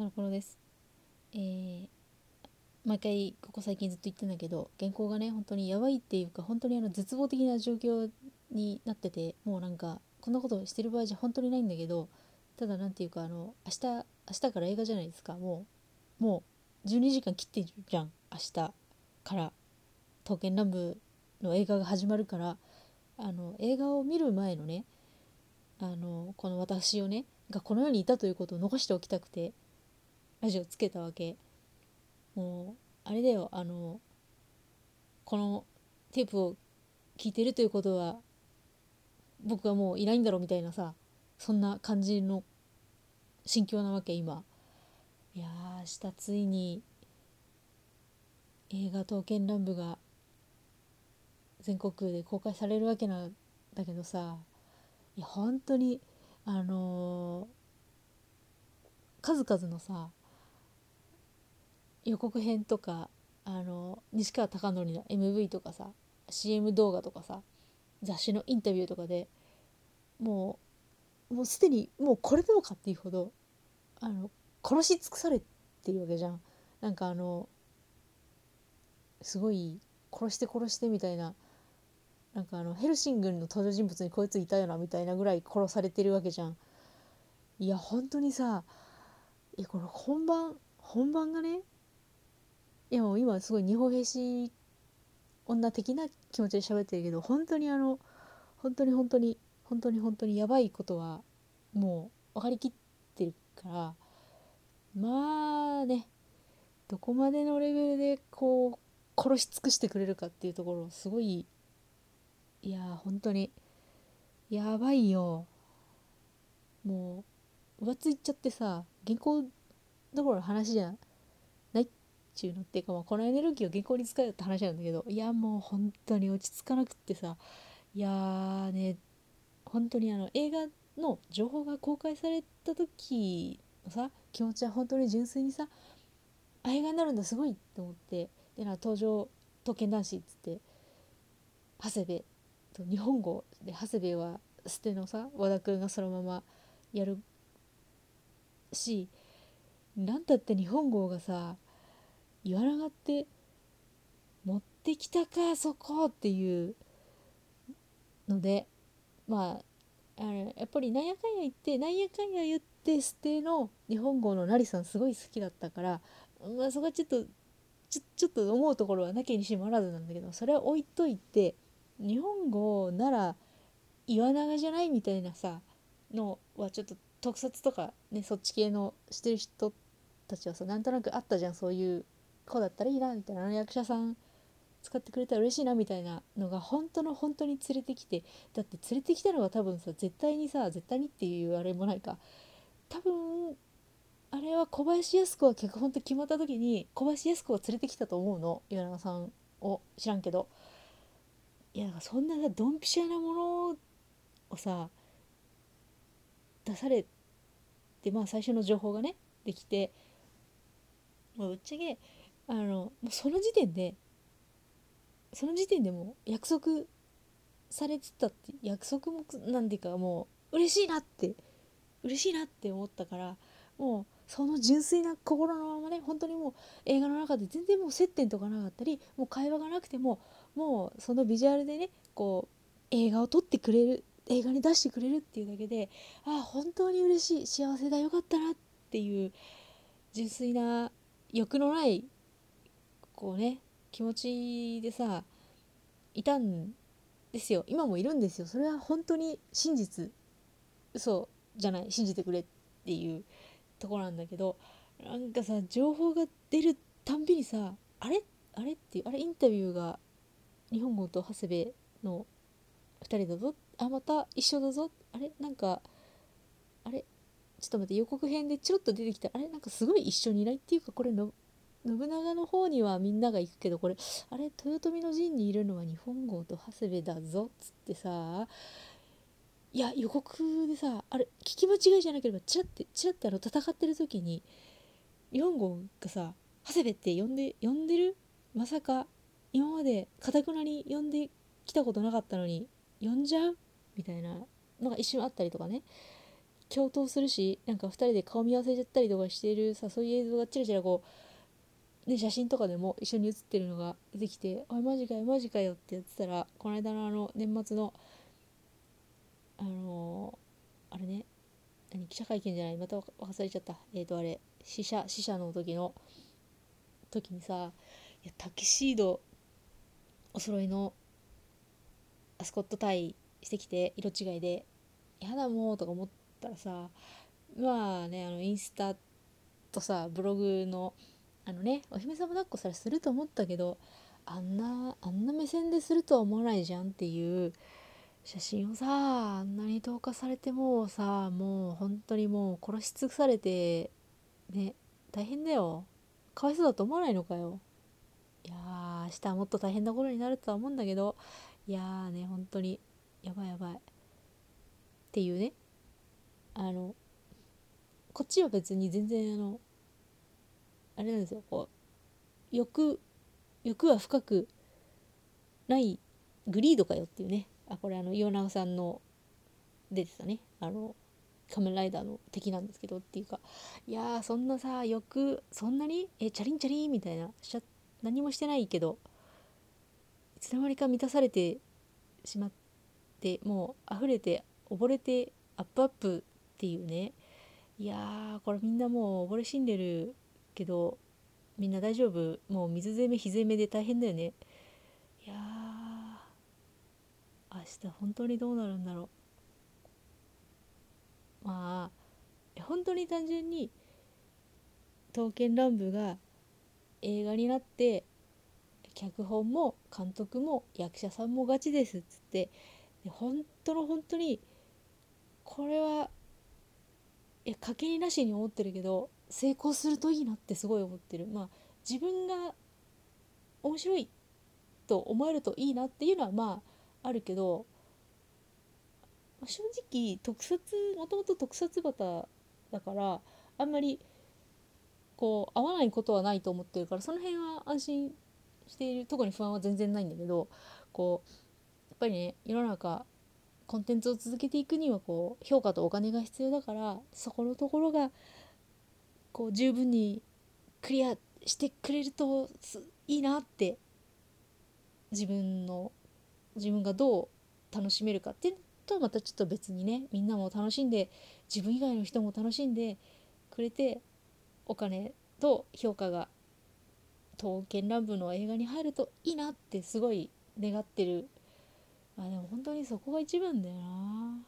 タラコロです。えー、毎回ここ最近ずっと言ってんだけど原稿がね本当にやばいっていうか本当にあの絶望的な状況になっててもうなんかこんなことしてる場合じゃ本当にないんだけどただなんていうかあの明日明日から映画じゃないですか。もうもう12時間切ってるじゃん。明日から「刀剣乱舞」の映画が始まるからあの映画を見る前のねあのこの私をねがこの世にいたということを残しておきたくてラジオつけたわけ。もうあれだよ。あのこのテープを聞いてるということは僕はもういないんだろうみたいなさそんな感じの心境なわけ今。いやー明日ついに映画「刀剣乱舞」が全国で公開されるわけなんだけどさいや本当にあのー数々のさ予告編とかあの西川貴教の MV とかさ CM 動画とかさ雑誌のインタビューとかでもうもうすでにもうこれでもかっていうほどあの殺し尽くされてるわけじゃん。なんかあのすごい殺して殺してみたいななんかあのヘルシングの登場人物にこいついたよなみたいなぐらい殺されてるわけじゃん。いや本当にさいやこの本番本番がねいやもう今すごい日本兵士女的な気持ちで喋ってるけど本当にあの本当に本当に本当に本当にやばいことはもう分かりきってるからまあねどこまでのレベルでこう殺し尽くしてくれるかっていうところすごいいや本当にやばいよもう浮ついちゃってさ原稿どころの話じゃないちゅうのっていうか、まあ、このエネルギーを原稿に使えよって話なんだけどいやもう本当に落ち着かなくってさいやーね本当にあの映画の情報が公開された時のさ気持ちは本当に純粋にさ映画になるんだすごいって思ってでな登場刀剣男子っつって長谷部と日本語で長谷部は捨てのさ和田君がそのままやるしなんだって日本語がさ岩永って持ってきたかそこっていうのでまああのやっぱりなんやかんや言ってなんやかんや言って捨ての日本語のなりさんすごい好きだったから、まあ、そこはちょっとちょちょっと思うところはなきにしもあらずなんだけどそれは置いといて日本語なら岩永じゃないみたいなさのはちょっと特撮とかねそっち系のしてる人たちはさなんとなくあったじゃんそういう子だったらいいなみたいな。あの役者さん使ってくれたら嬉しいなみたいなのが本当の本当に連れてきてだって連れてきたのが多分さ絶対にさ絶対にっていうあれもないか。多分あれは小林靖子が脚本って決まった時に小林靖子が連れてきたと思うの。岩永さんを知らんけど。いやだからそんなさドンピシャなものをさ出されてまあ最初の情報がねできてもうぶっちゃけあのもうその時点でその時点でもう約束されてたって約束もなんていうかもう嬉しいなって嬉しいなって思ったからもうその純粋な心のままね本当にもう映画の中で全然もう接点とかなかったりもう会話がなくてももうそのビジュアルでねこう映画を撮ってくれる映画に出してくれるっていうだけでああ本当に嬉しい幸せだよかったなっていう純粋な欲のないこうね気持ちでさいたんですよ。今もいるんですよ。それは本当に真実。嘘じゃない。信じてくれっていうところなんだけどなんかさ情報が出るたんびにさあれ？あれっていうあれ？インタビューが日本語と長谷部の2人だぞ。あまた一緒だぞ。あれ？なんかあれ？ちょっと待って予告編でチロッと出てきた。あれ？なんかすごい一緒にいないっていうかこれの信長の方にはみんなが行くけどこれあれ豊臣の陣にいるのは日本号と長谷部だぞっつってさいや予告でさあれ聞き間違いじゃなければチラッてチラッてあの戦ってる時に日本号がさ長谷部って呼んで呼んでる？まさか今までかたくなに呼んできたことなかったのに呼んじゃう？みたいなのが一瞬あったりとかね。共闘するしなんか2人で顔見合わせちゃったりとかしてるさそういう映像がチラチラこう、ね、写真とかでも一緒に写ってるのが出てきて「おいマジかよマジかよ」ってやってたらこの間のあの年末のあのー、あれね何記者会見じゃないまた忘れちゃった。えっ、ー、とあれ死者死者の時の時にさいやタキシードお揃いのアスコットタイしてきて色違いで「やだもう」とか思ったらさまあねあのインスタとさブログのあのねお姫様抱っこされすると思ったけどあんなあんな目線でするとは思わないじゃんっていう写真をさあんなに投下されてもさもう本当にもう殺し尽くされてね大変だよ。かわいそうだと思わないのかよ。いやー明日はもっと大変な頃になるとは思うんだけどいやーね本当にやばいやばい。っていうね。あのこっちは別に全然あのあれなんですよ。こう欲欲は深くないグリードかよっていうね。あこれあの岩永さんの出てたね。あの仮面ライダーの敵なんですけどっていうか。いやそんなさ欲そんなにえチャリンチャリンみたいなしゃ何もしてないけどいつの間にか満たされてしまってもう溢れて溺れてアップアップっていうね。いやーこれみんなもう溺れ死んでるけどみんな大丈夫？もう水攻め火攻めで大変だよね。いや明日本当にどうなるんだろう。まあ本当に単純に「刀剣乱舞」が映画になって脚本も監督も役者さんもガチですっつってで本当の本当にこれはいや賭けになしに思ってるけど成功するといいなってすごい思ってる。まあ自分が面白いと思えるといいなっていうのはまああるけど正直特撮もともと特撮バターだからあんまりこう合わないことはないと思ってるからその辺は安心している。特に不安は全然ないんだけどこうやっぱりね世の中コンテンツを続けていくにはこう評価とお金が必要だからそこのところがこう十分にクリアしてくれるといいなって自分の自分がどう楽しめるかっていうとまたちょっと別にねみんなも楽しんで自分以外の人も楽しんでくれてお金と評価が刀剣乱舞の映画に入るといいなってすごい願ってる。まあでも本当にそこが一番だよな。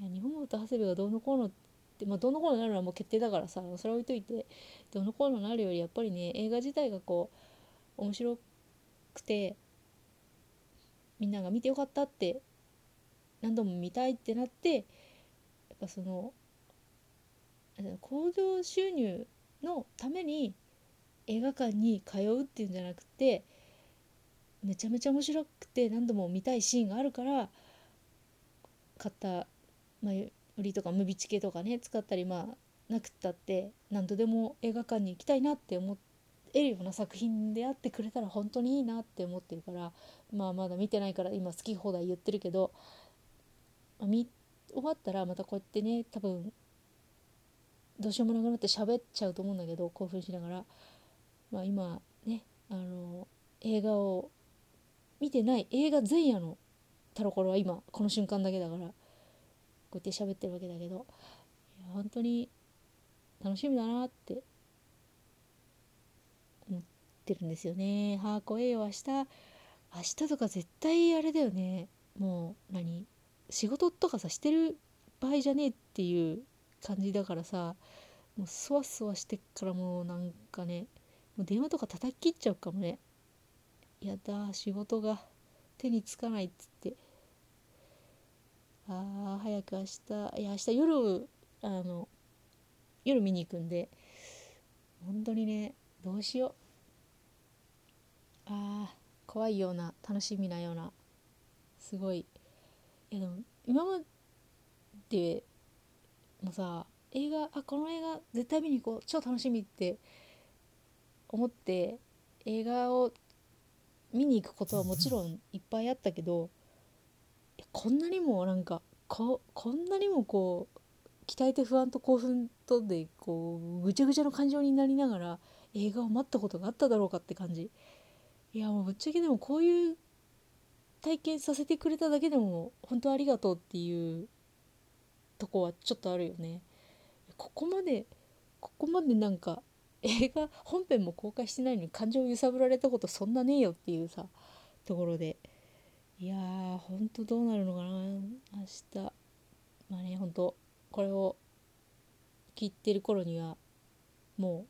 いや日本語と長谷部がどうのこうのってまあどのこうのなるのはもう決定だからさそれ置いといてどのこうのなるよりやっぱりね映画自体がこう面白くてみんなが見てよかったって何度も見たいってなってやっぱその興行収入のために映画館に通うっていうんじゃなくてめちゃめちゃ面白くて何度も見たいシーンがあるから買ったまあ売りとかムビチケとかね使ったりまあなくったって何度でも映画館に行きたいなって思えるような作品であってくれたら本当にいいなって思ってるからまあまだ見てないから今好き放題言ってるけど、まあ、見終わったらまたこうやってね多分どうしようもなくなって喋っちゃうと思うんだけど興奮しながら、まあ、今ねあの映画を見てない映画前夜のタロコロは今この瞬間だけだからこうやって喋ってるわけだけど本当に楽しみだなって思ってるんですよね。はあ怖えよ明日明日とか絶対あれだよね。もう何仕事とかさしてる場合じゃねえっていう感じだからさもうそわそわしてからもうなんかねもう電話とか叩き切っちゃうかもね。やだ仕事が手につかないっつって。あ早く明日いや明日夜あの夜見に行くんで本当にねどうしよう。あ怖いような楽しみなようなすごい。いやでも今までもさ映画あこの映画絶対見に行こう。超楽しみって思って映画を見に行くことはもちろんいっぱいあったけどこんなにもなんかここんなにもこう鍛えて不安と興奮とでこうぐちゃぐちゃの感情になりながら映画を待ったことがあっただろうかって感じ。いやもうぶっちゃけでもこういう体験させてくれただけでも本当ありがとうっていうとこはちょっとあるよね。ここまでここまでなんか映画本編も公開してないのに感情を揺さぶられたことそんなねえよっていうさところで。いやーほんとどうなるのかな。明日。まあねほんとこれを聞いてる頃にはも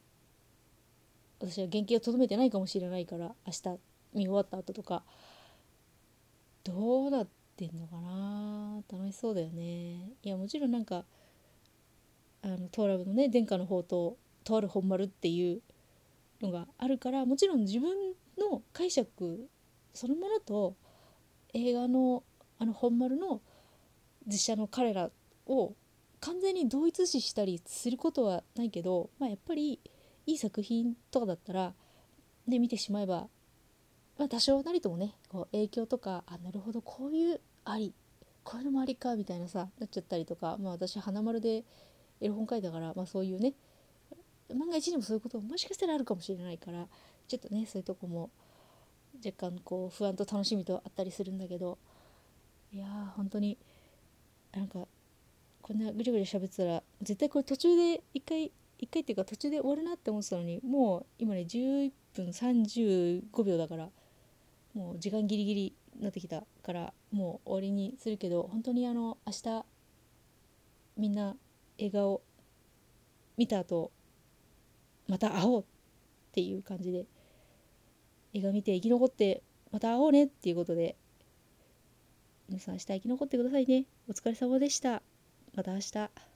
う私は原型をとどめてないかもしれないから明日見終わった後とか。どうなってんのかな。楽しそうだよね。いやもちろんなんかあのトーラブのね殿下の方ととある本丸っていうのがあるからもちろん自分の解釈そのものと映画のあの本丸の実写の彼らを完全に同一視したりすることはないけど、まあ、やっぱりいい作品とかだったら、ね、見てしまえば、まあ、多少なりともねこう影響とかあなるほどこういうありこういうのもありかみたいなさなっちゃったりとか、まあ、私花丸でエロ本書いたから、まあ、そういうね万が一にもそういうこともしかしたらあるかもしれないからちょっとねそういうとこも若干こう不安と楽しみとあったりするんだけどいやー本当になんかこんなぐりぐり喋ってたら絶対これ途中で一回一回っていうか途中で終わるなって思ってたのにもう今ね11分35秒だからもう時間ギリギリになってきたからもう終わりにするけど本当にあの明日みんな映画を見た後また会おうっていう感じで映画見て生き残ってまた会おうねっていうことで皆さん明日生き残ってくださいね。お疲れ様でした。また明日。